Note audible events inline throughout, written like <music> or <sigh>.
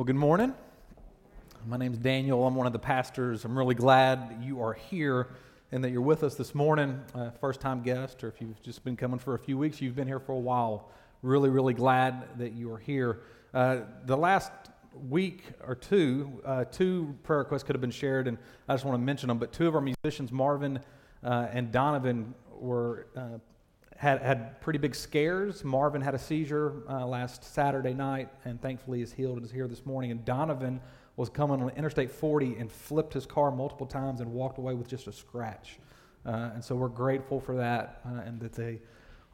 Well, good morning. My name is Daniel. I'm one of the pastors. I'm really glad you are here and that you're with us this morning. Uh, first time guest, or if you've just been coming for a few weeks, you've been here for a while. Really, really glad that you are here. Uh, the last week or two, uh, two prayer requests could have been shared, and I just want to mention them. But two of our musicians, Marvin uh, and Donovan, were uh, had, had pretty big scares. Marvin had a seizure uh, last Saturday night and thankfully is healed and is here this morning. And Donovan was coming on Interstate 40 and flipped his car multiple times and walked away with just a scratch. Uh, and so we're grateful for that uh, and that they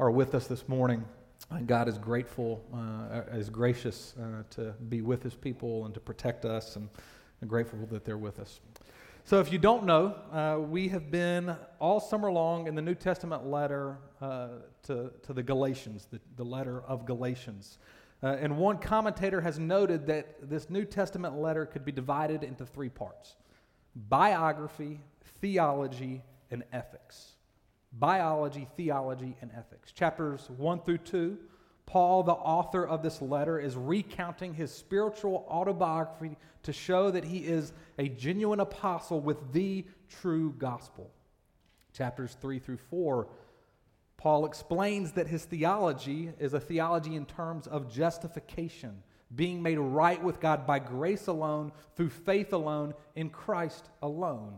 are with us this morning. And God is grateful, uh, is gracious uh, to be with his people and to protect us, and, and grateful that they're with us. So, if you don't know, uh, we have been all summer long in the New Testament letter uh, to, to the Galatians, the, the letter of Galatians. Uh, and one commentator has noted that this New Testament letter could be divided into three parts biography, theology, and ethics. Biology, theology, and ethics. Chapters 1 through 2 Paul, the author of this letter, is recounting his spiritual autobiography to show that he is a genuine apostle with the true gospel. Chapters 3 through 4, Paul explains that his theology is a theology in terms of justification, being made right with God by grace alone, through faith alone, in Christ alone.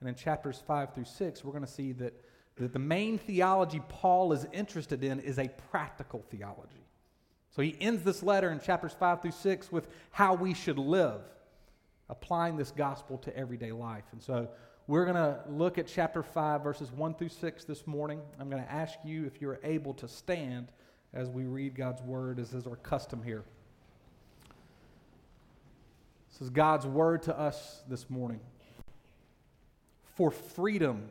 And in chapters 5 through 6, we're going to see that that the main theology Paul is interested in is a practical theology. So he ends this letter in chapters 5 through 6 with how we should live, applying this gospel to everyday life. And so we're going to look at chapter 5, verses 1 through 6 this morning. I'm going to ask you if you're able to stand as we read God's word, as is our custom here. This is God's word to us this morning. For freedom,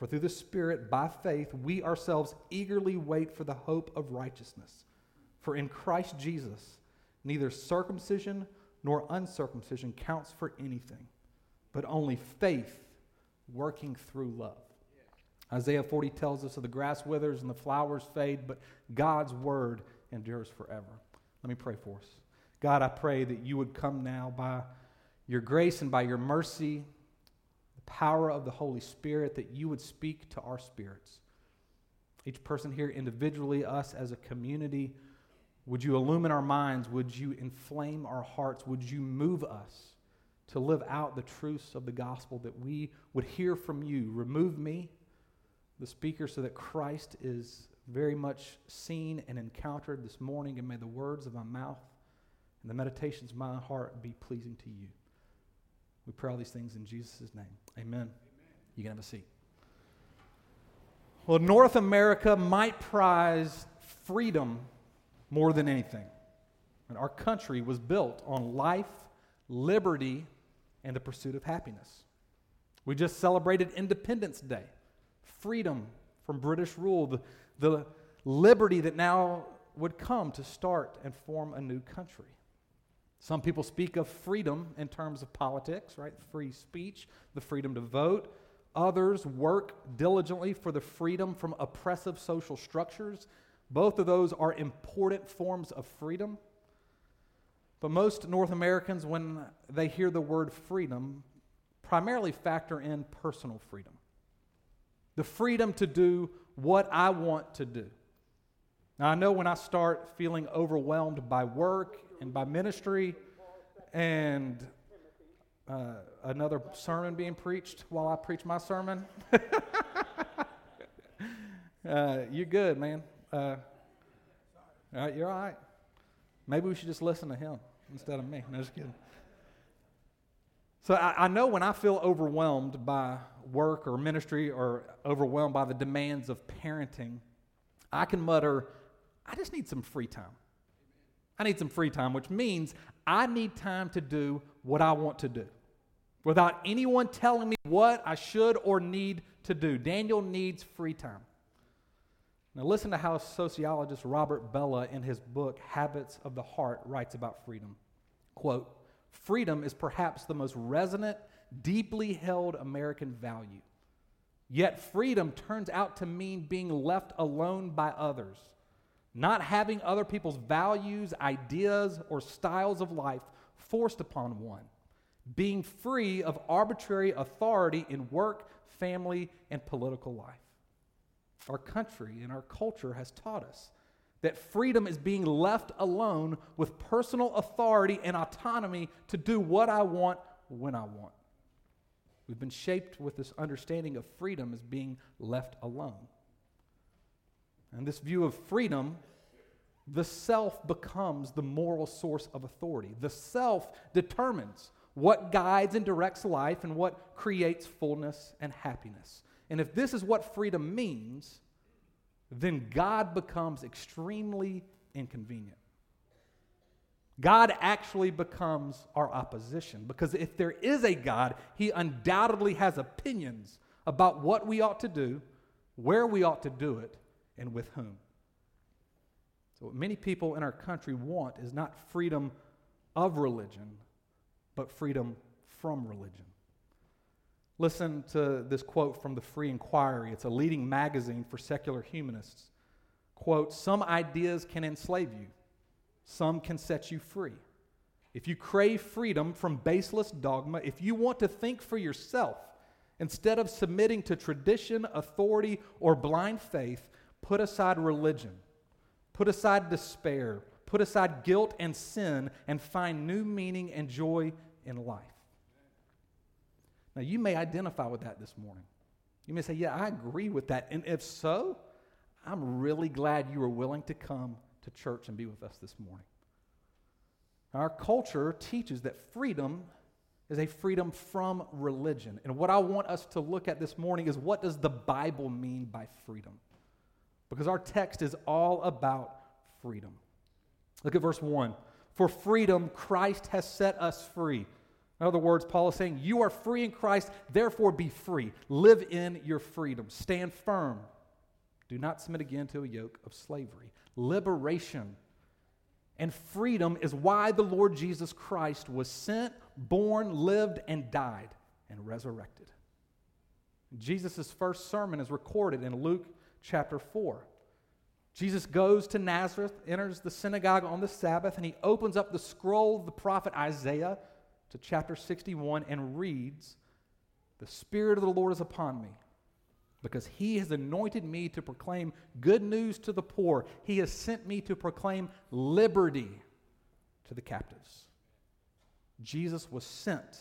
For through the Spirit, by faith, we ourselves eagerly wait for the hope of righteousness. For in Christ Jesus, neither circumcision nor uncircumcision counts for anything, but only faith working through love. Isaiah 40 tells us of the grass withers and the flowers fade, but God's word endures forever. Let me pray for us. God, I pray that you would come now by your grace and by your mercy power of the Holy Spirit, that you would speak to our spirits. Each person here individually, us as a community, would you illumine our minds? Would you inflame our hearts? Would you move us to live out the truths of the gospel that we would hear from you? Remove me, the speaker, so that Christ is very much seen and encountered this morning, and may the words of my mouth and the meditations of my heart be pleasing to you. We pray all these things in Jesus' name. Amen. Amen. You can have a seat. Well, North America might prize freedom more than anything. And our country was built on life, liberty, and the pursuit of happiness. We just celebrated Independence Day, freedom from British rule, the, the liberty that now would come to start and form a new country. Some people speak of freedom in terms of politics, right? Free speech, the freedom to vote. Others work diligently for the freedom from oppressive social structures. Both of those are important forms of freedom. But most North Americans, when they hear the word freedom, primarily factor in personal freedom the freedom to do what I want to do. Now, I know when I start feeling overwhelmed by work and by ministry and uh, another sermon being preached while I preach my sermon. <laughs> uh, you're good, man. Uh, you're all right. Maybe we should just listen to him instead of me. No, just kidding. So I, I, know when I feel overwhelmed by work or ministry or overwhelmed by the demands of parenting, I can mutter, I just need some free time. I need some free time, which means I need time to do what I want to do. without anyone telling me what I should or need to do. Daniel needs free time. Now, listen to how sociologist Robert Bellah, in his book Habits of the Heart, writes about freedom. Quote Freedom is perhaps the most resonant, deeply held American value. Yet, freedom turns out to mean being left alone by others, not having other people's values, ideas, or styles of life forced upon one, being free of arbitrary authority in work, family, and political life. Our country and our culture has taught us that freedom is being left alone with personal authority and autonomy to do what I want when I want. We've been shaped with this understanding of freedom as being left alone. And this view of freedom, the self becomes the moral source of authority. The self determines what guides and directs life and what creates fullness and happiness. And if this is what freedom means, then God becomes extremely inconvenient. God actually becomes our opposition because if there is a God, he undoubtedly has opinions about what we ought to do, where we ought to do it, and with whom. So, what many people in our country want is not freedom of religion, but freedom from religion. Listen to this quote from the Free Inquiry. It's a leading magazine for secular humanists. Quote, some ideas can enslave you some can set you free. If you crave freedom from baseless dogma, if you want to think for yourself, instead of submitting to tradition, authority, or blind faith, put aside religion, put aside despair, put aside guilt and sin, and find new meaning and joy in life. Now, you may identify with that this morning. You may say, Yeah, I agree with that. And if so, I'm really glad you were willing to come to church and be with us this morning. Our culture teaches that freedom is a freedom from religion. And what I want us to look at this morning is what does the Bible mean by freedom? Because our text is all about freedom. Look at verse 1. For freedom, Christ has set us free. In other words, Paul is saying, You are free in Christ, therefore be free. Live in your freedom. Stand firm. Do not submit again to a yoke of slavery liberation. And freedom is why the Lord Jesus Christ was sent, born, lived, and died, and resurrected. Jesus' first sermon is recorded in Luke chapter 4. Jesus goes to Nazareth, enters the synagogue on the Sabbath, and he opens up the scroll of the prophet Isaiah to chapter 61 and reads, The Spirit of the Lord is upon me because he has anointed me to proclaim good news to the poor. He has sent me to proclaim liberty to the captives. Jesus was sent,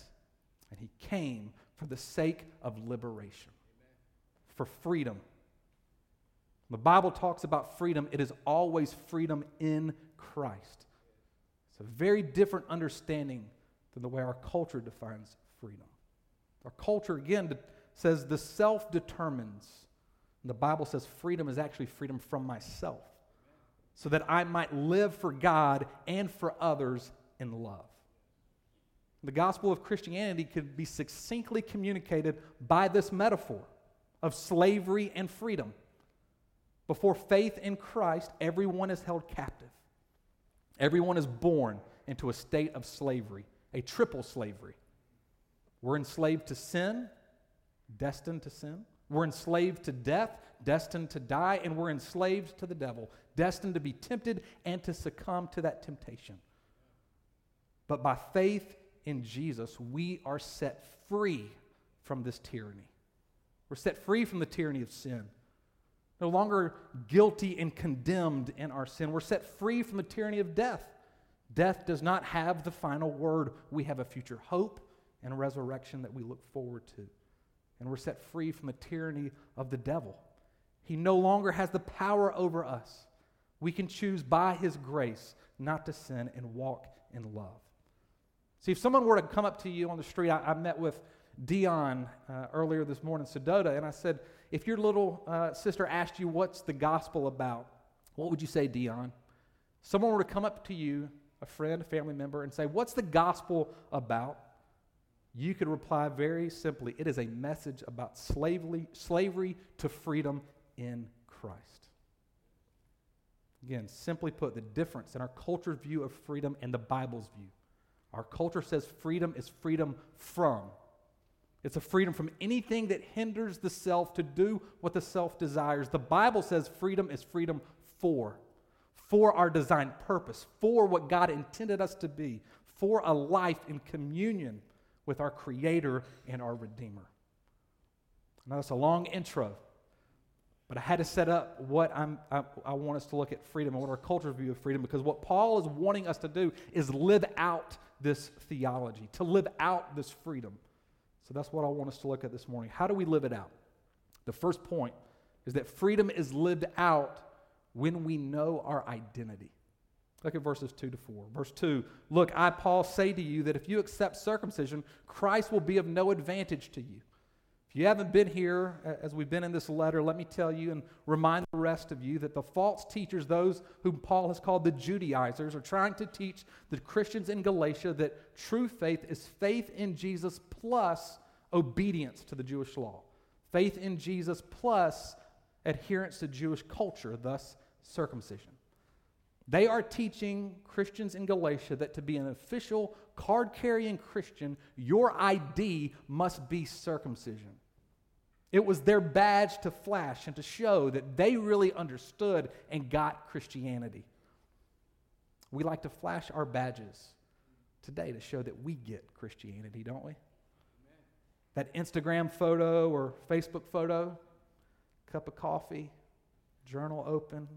and he came for the sake of liberation, for freedom. The Bible talks about freedom, it is always freedom in Christ. It's a very different understanding than the way our culture defines freedom. Our culture, again, says the self determines. The Bible says freedom is actually freedom from myself, so that I might live for God and for others in love. The gospel of Christianity could be succinctly communicated by this metaphor of slavery and freedom. Before faith in Christ, everyone is held captive. Everyone is born into a state of slavery, a triple slavery. We're enslaved to sin, destined to sin. We're enslaved to death, destined to die, and we're enslaved to the devil, destined to be tempted and to succumb to that temptation. But by faith in Jesus, we are set free from this tyranny. We're set free from the tyranny of sin. No longer guilty and condemned in our sin. We're set free from the tyranny of death. Death does not have the final word. We have a future hope and resurrection that we look forward to and we're set free from the tyranny of the devil. He no longer has the power over us. We can choose by his grace not to sin and walk in love. See, if someone were to come up to you on the street, I, I met with Dion uh, earlier this morning, Sedota, and I said, if your little uh, sister asked you what's the gospel about, what would you say, Dion? Someone were to come up to you, a friend, a family member, and say, What's the gospel about? you could reply very simply it is a message about slavery, slavery to freedom in Christ. Again, simply put, the difference in our culture's view of freedom and the Bible's view. Our culture says freedom is freedom from. It's a freedom from anything that hinders the self to do what the self desires. The Bible says freedom is freedom for, for our designed purpose, for what God intended us to be, for a life in communion with our Creator and our Redeemer. Now, that's a long intro, but I had to set up what I'm, I, I want us to look at freedom and what our culture's view of freedom, because what Paul is wanting us to do is live out this theology, to live out this freedom. So that's what I want us to look at this morning. How do we live it out? The first point is that freedom is lived out when we know our identity. Look at verses 2 to 4. Verse 2 Look, I, Paul, say to you that if you accept circumcision, Christ will be of no advantage to you. If you haven't been here as we've been in this letter, let me tell you and remind the rest of you that the false teachers, those whom Paul has called the Judaizers, are trying to teach the Christians in Galatia that true faith is faith in Jesus plus obedience to the Jewish law. Faith in Jesus plus adherence to Jewish culture, thus circumcision. They are teaching Christians in Galatia that to be an official card carrying Christian, your ID must be circumcision. It was their badge to flash and to show that they really understood and got Christianity. We like to flash our badges today to show that we get Christianity, don't we? That Instagram photo or Facebook photo, cup of coffee, journal open,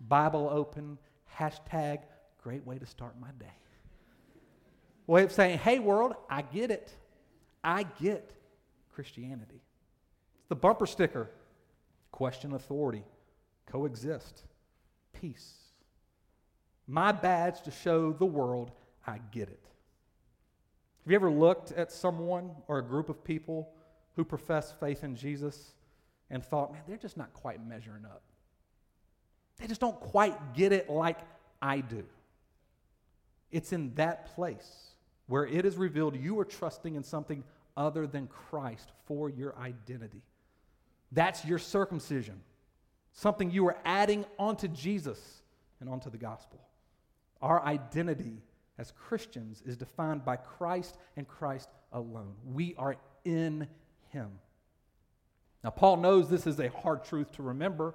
Bible open, Hashtag great way to start my day. Way of saying, hey, world, I get it. I get Christianity. It's the bumper sticker question authority, coexist, peace. My badge to show the world I get it. Have you ever looked at someone or a group of people who profess faith in Jesus and thought, man, they're just not quite measuring up? They just don't quite get it like I do. It's in that place where it is revealed you are trusting in something other than Christ for your identity. That's your circumcision, something you are adding onto Jesus and onto the gospel. Our identity as Christians is defined by Christ and Christ alone. We are in Him. Now, Paul knows this is a hard truth to remember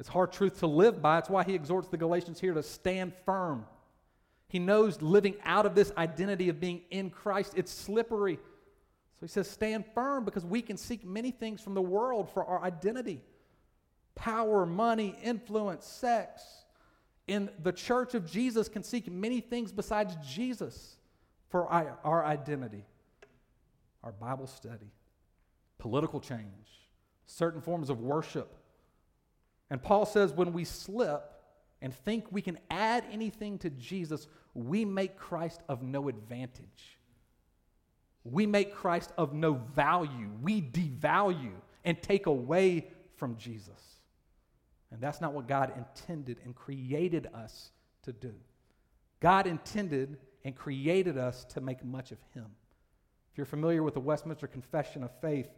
it's hard truth to live by. It's why he exhorts the Galatians here to stand firm. He knows living out of this identity of being in Christ, it's slippery. So he says, stand firm because we can seek many things from the world for our identity power, money, influence, sex. In the church of Jesus, can seek many things besides Jesus for our identity our Bible study, political change, certain forms of worship and Paul says when we slip and think we can add anything to Jesus, we make Christ of no advantage. We make Christ of no value. We devalue and take away from Jesus. And that's not what God intended and created us to do. God intended and created us to make much of Him. If you're familiar with the Westminster Confession of Faith,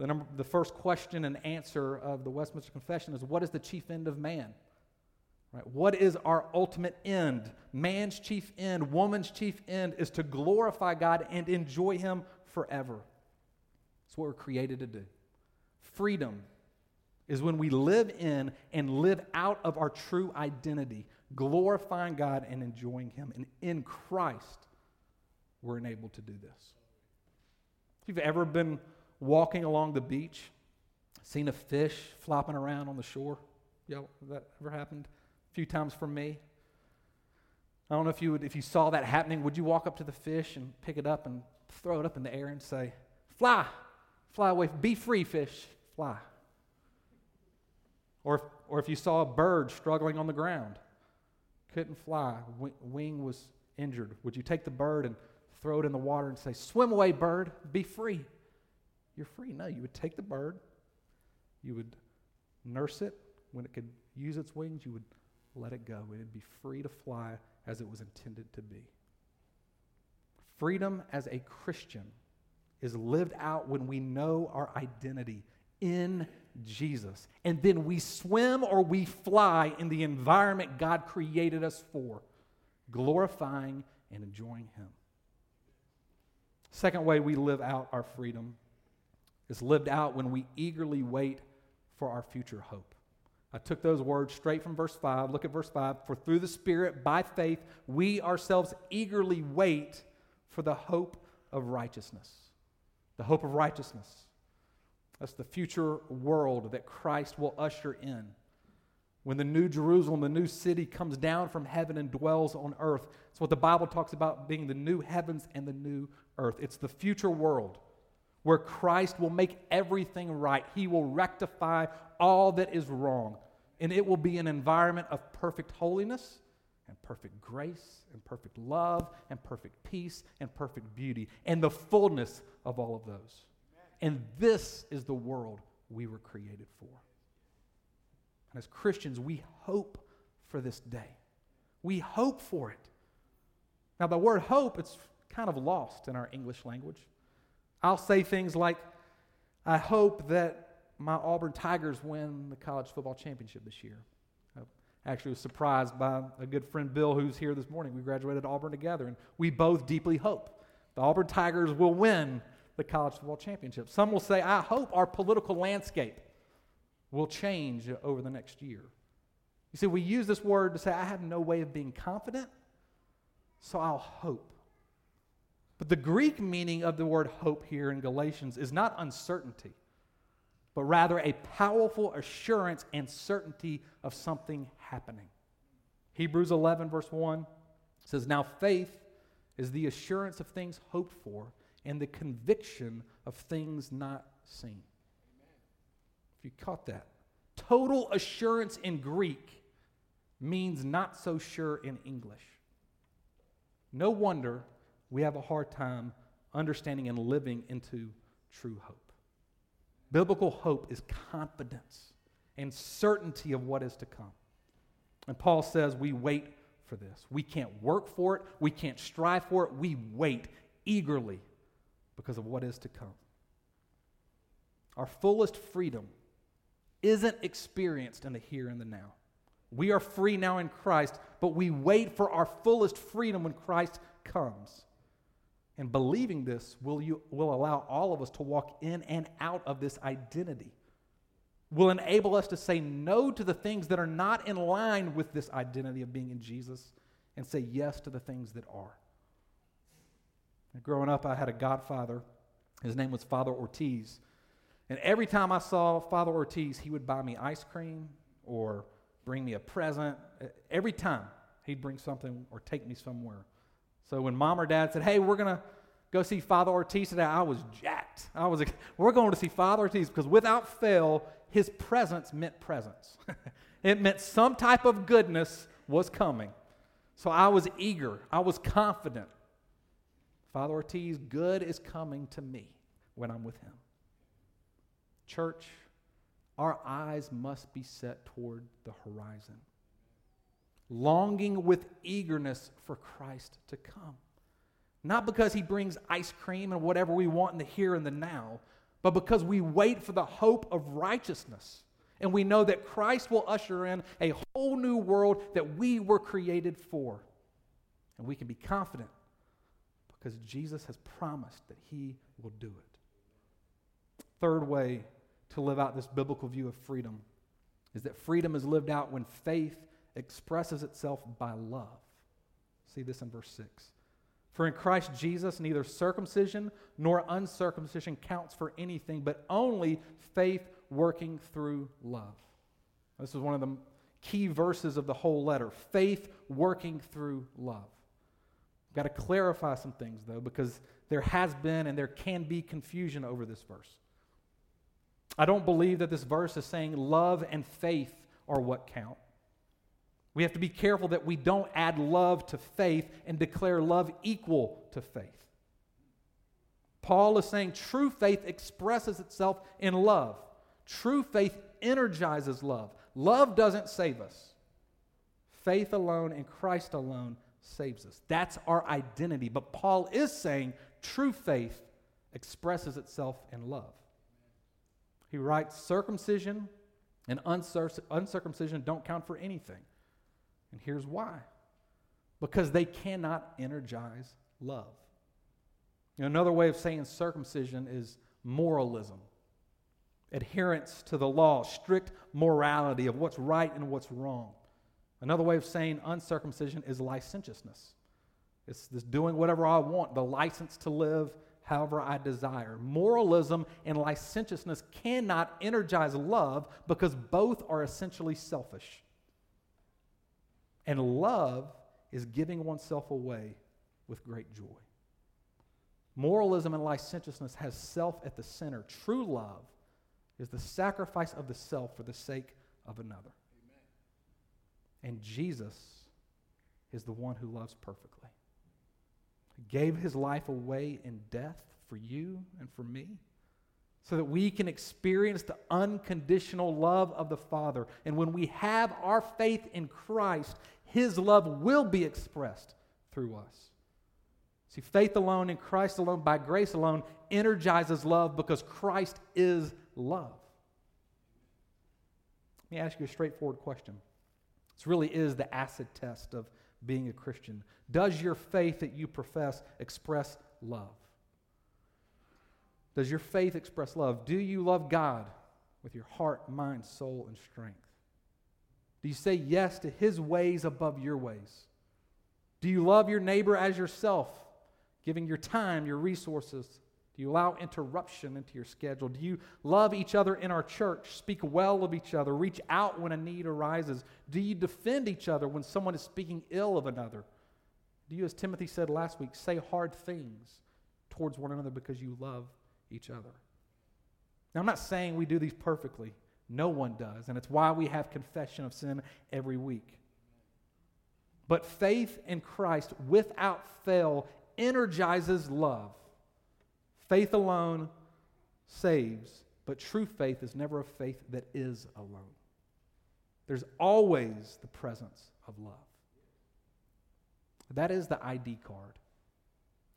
the, number, the first question and answer of the Westminster Confession is what is the chief end of man? Right? What is our ultimate end? Man's chief end, woman's chief end is to glorify God and enjoy Him forever. That's what we're created to do. Freedom is when we live in and live out of our true identity, glorifying God and enjoying Him. And in Christ, we're enabled to do this. If you've ever been walking along the beach, seen a fish flopping around on the shore. Yeah, that ever happened? A few times for me. I don't know if you would, if you saw that happening, would you walk up to the fish and pick it up and throw it up in the air and say, "Fly, fly away, be free, fish, fly." Or if, or if you saw a bird struggling on the ground, couldn't fly, wing was injured, would you take the bird and throw it in the water and say, "Swim away, bird, be free"? You're free. No, you would take the bird, you would nurse it. When it could use its wings, you would let it go. It would be free to fly as it was intended to be. Freedom as a Christian is lived out when we know our identity in Jesus. And then we swim or we fly in the environment God created us for, glorifying and enjoying Him. Second way we live out our freedom is lived out when we eagerly wait for our future hope. I took those words straight from verse 5. Look at verse 5. For through the Spirit, by faith, we ourselves eagerly wait for the hope of righteousness. The hope of righteousness. That's the future world that Christ will usher in. When the new Jerusalem, the new city, comes down from heaven and dwells on earth. It's what the Bible talks about being the new heavens and the new earth. It's the future world where Christ will make everything right. He will rectify all that is wrong. And it will be an environment of perfect holiness and perfect grace and perfect love and perfect peace and perfect beauty and the fullness of all of those. And this is the world we were created for. And as Christians, we hope for this day. We hope for it. Now, the word hope, it's kind of lost in our English language. I'll say things like, I hope that my Auburn Tigers win the college football championship this year. I actually was surprised by a good friend, Bill, who's here this morning. We graduated Auburn together, and we both deeply hope the Auburn Tigers will win the college football championship. Some will say, I hope our political landscape will change over the next year. You see, we use this word to say, I have no way of being confident, so I'll hope. But the Greek meaning of the word hope here in Galatians is not uncertainty, but rather a powerful assurance and certainty of something happening. Hebrews 11, verse 1 says, Now faith is the assurance of things hoped for and the conviction of things not seen. If you caught that, total assurance in Greek means not so sure in English. No wonder we have a hard time understanding and living into true hope. Biblical hope is confidence and certainty of what is to come. And Paul says we wait for this. We can't work for it, we can't strive for it. We wait eagerly because of what is to come. Our fullest freedom isn't experienced in the here and the now. We are free now in Christ, but we wait for our fullest freedom when Christ comes. And believing this will, you, will allow all of us to walk in and out of this identity, will enable us to say no to the things that are not in line with this identity of being in Jesus and say yes to the things that are. And growing up, I had a godfather. His name was Father Ortiz. And every time I saw Father Ortiz, he would buy me ice cream or bring me a present. Every time he'd bring something or take me somewhere. So when mom or dad said, hey, we're going to go see Father Ortiz today, I was jacked. I was like, <laughs> we're going to see Father Ortiz because without fail, his presence meant presence. <laughs> it meant some type of goodness was coming. So I was eager, I was confident. Father Ortiz, good is coming to me when I'm with him. Church, our eyes must be set toward the horizon longing with eagerness for Christ to come. Not because he brings ice cream and whatever we want in the here and the now, but because we wait for the hope of righteousness. And we know that Christ will usher in a whole new world that we were created for. And we can be confident because Jesus has promised that he will do it. Third way to live out this biblical view of freedom is that freedom is lived out when faith expresses itself by love. See this in verse 6. For in Christ Jesus, neither circumcision nor uncircumcision counts for anything, but only faith working through love. This is one of the key verses of the whole letter faith working through love. Got to clarify some things, though, because there has been and there can be confusion over this verse. I don't believe that this verse is saying love and faith are what count. We have to be careful that we don't add love to faith and declare love equal to faith. Paul is saying true faith expresses itself in love. True faith energizes love. Love doesn't save us. Faith alone and Christ alone saves us. That's our identity. But Paul is saying true faith expresses itself in love. He writes, circumcision and uncircumcision don't count for anything. And here's why because they cannot energize love. Another way of saying circumcision is moralism, adherence to the law, strict morality of what's right and what's wrong. Another way of saying uncircumcision is licentiousness. It's this doing whatever I want, the license to live however I desire. Moralism and licentiousness cannot energize love because both are essentially selfish. And love is giving oneself away with great joy. Moralism and licentiousness has self at the center. True love is the sacrifice of the self for the sake of another. Amen. And Jesus is the one who loves perfectly. He gave his life away in death for you and for me so that we can experience the unconditional love of the Father. And when we have our faith in Christ, his love will be expressed through us. See, faith alone in Christ alone, by grace alone, energizes love because Christ is love. Let me ask you a straightforward question. This really is the acid test of being a Christian. Does your faith that you profess express love? Does your faith express love? Do you love God with your heart, mind, soul, and strength? Do you say yes to his ways above your ways? Do you love your neighbor as yourself, giving your time, your resources? Do you allow interruption into your schedule? Do you love each other in our church, speak well of each other, reach out when a need arises? Do you defend each other when someone is speaking ill of another? Do you, as Timothy said last week, say hard things towards one another because you love each other? Now, I'm not saying we do these perfectly. No one does. And it's why we have confession of sin every week. But faith in Christ without fail energizes love. Faith alone saves, but true faith is never a faith that is alone. There's always the presence of love. That is the ID card.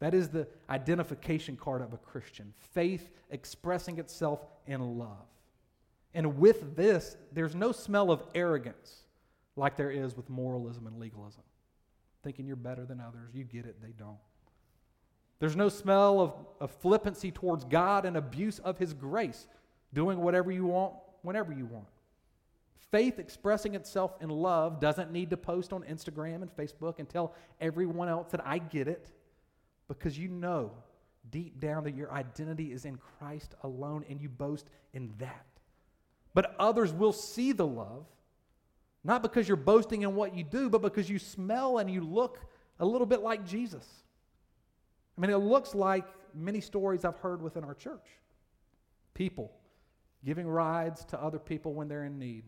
That is the identification card of a Christian. Faith expressing itself in love. And with this, there's no smell of arrogance like there is with moralism and legalism. Thinking you're better than others, you get it, they don't. There's no smell of, of flippancy towards God and abuse of His grace, doing whatever you want, whenever you want. Faith expressing itself in love doesn't need to post on Instagram and Facebook and tell everyone else that I get it because you know deep down that your identity is in Christ alone and you boast in that. But others will see the love, not because you're boasting in what you do, but because you smell and you look a little bit like Jesus. I mean, it looks like many stories I've heard within our church. People giving rides to other people when they're in need.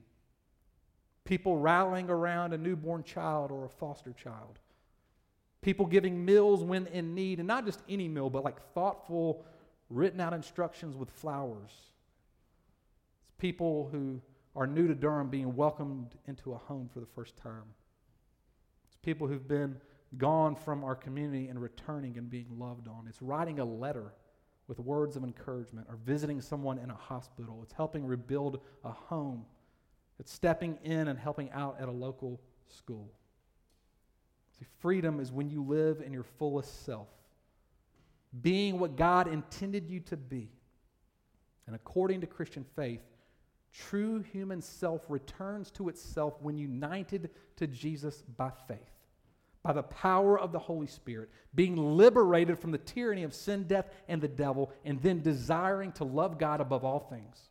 People rallying around a newborn child or a foster child. People giving meals when in need, and not just any meal, but like thoughtful, written out instructions with flowers It's people who are new to Durham being welcomed into a home for the first time. It's people who've been gone from our community and returning and being loved on. It's writing a letter with words of encouragement or visiting someone in a hospital. It's helping rebuild a home. It's stepping in and helping out at a local school. See, freedom is when you live in your fullest self, being what God intended you to be. And according to Christian faith, True human self returns to itself when united to Jesus by faith, by the power of the Holy Spirit, being liberated from the tyranny of sin, death, and the devil, and then desiring to love God above all things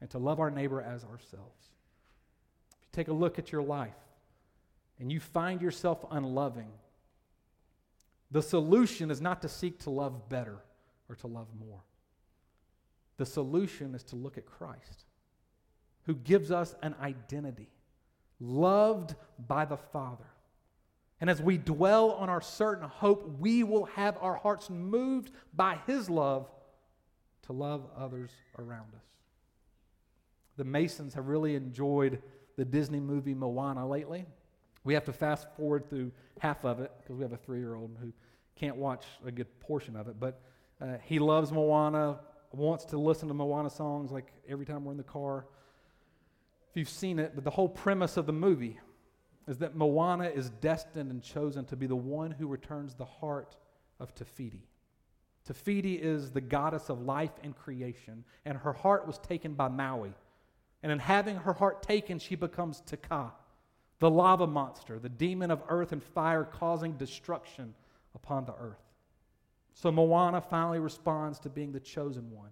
and to love our neighbor as ourselves. If you take a look at your life and you find yourself unloving, the solution is not to seek to love better or to love more. The solution is to look at Christ who gives us an identity, loved by the Father. And as we dwell on our certain hope, we will have our hearts moved by His love to love others around us. The Masons have really enjoyed the Disney movie Moana lately. We have to fast forward through half of it because we have a three year old who can't watch a good portion of it. But uh, he loves Moana, wants to listen to Moana songs like every time we're in the car. If you've seen it, but the whole premise of the movie is that Moana is destined and chosen to be the one who returns the heart of Te Fiti. Tafiti is the goddess of life and creation, and her heart was taken by Maui. And in having her heart taken, she becomes Te Kā, the lava monster, the demon of earth and fire causing destruction upon the earth. So Moana finally responds to being the chosen one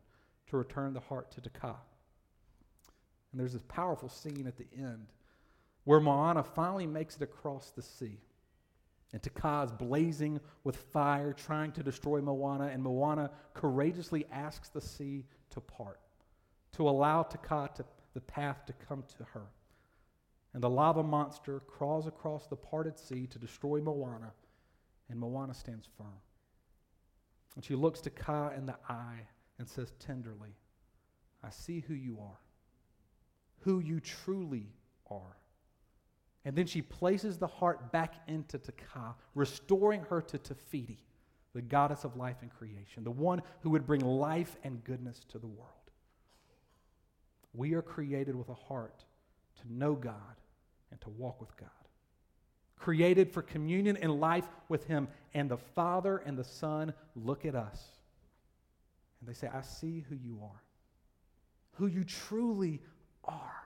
to return the heart to Te And there's this powerful scene at the end where Moana finally makes it across the sea. And Te Kā is blazing with fire, trying to destroy Moana, and Moana courageously asks the sea to part, to allow Te Kā to, the path to come to her. And the lava monster crawls across the parted sea to destroy Moana, and Moana stands firm. And she looks Te Kā in the eye and says tenderly, I see who you are, who you truly are. And then she places the heart back into Te Kā, restoring her to Te Fiti, the goddess of life and creation, the one who would bring life and goodness to the world. We are created with a heart to know God and to walk with God. Created for communion and life with Him. And the Father and the Son look at us and they say, I see who you are, who you truly are.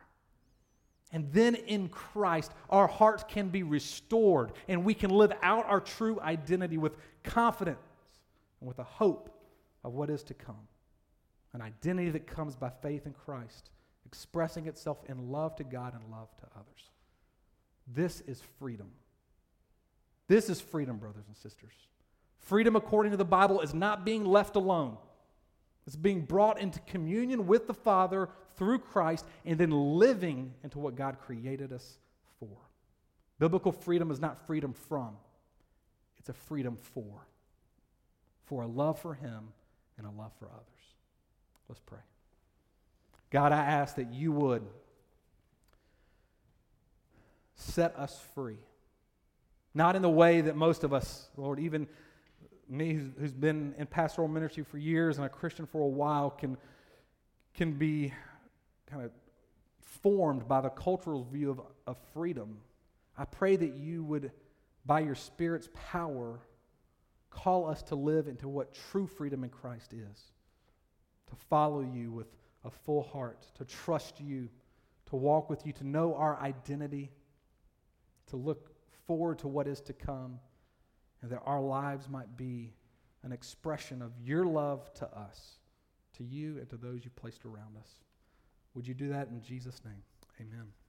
And then in Christ, our hearts can be restored and we can live out our true identity with confidence and with a hope of what is to come. An identity that comes by faith in Christ, expressing itself in love to God and love to others. This is freedom. This is freedom, brothers and sisters. Freedom, according to the Bible, is not being left alone. It's being brought into communion with the Father through Christ and then living into what God created us for. Biblical freedom is not freedom from, it's a freedom for. For a love for Him and a love for others. Let's pray. God, I ask that you would set us free. Not in the way that most of us, Lord, even me who's, who's been in pastoral ministry for years and a Christian for a while, can, can be kind of formed by the cultural view of, of freedom. I pray that you would, by your Spirit's power, call us to live into what true freedom in Christ is to follow you with a full heart, to trust you, to walk with you, to know our identity, to look forward to what is to come, and that our lives might be an expression of your love to us, to you, and to those you placed around us. Would you do that in Jesus' name? Amen.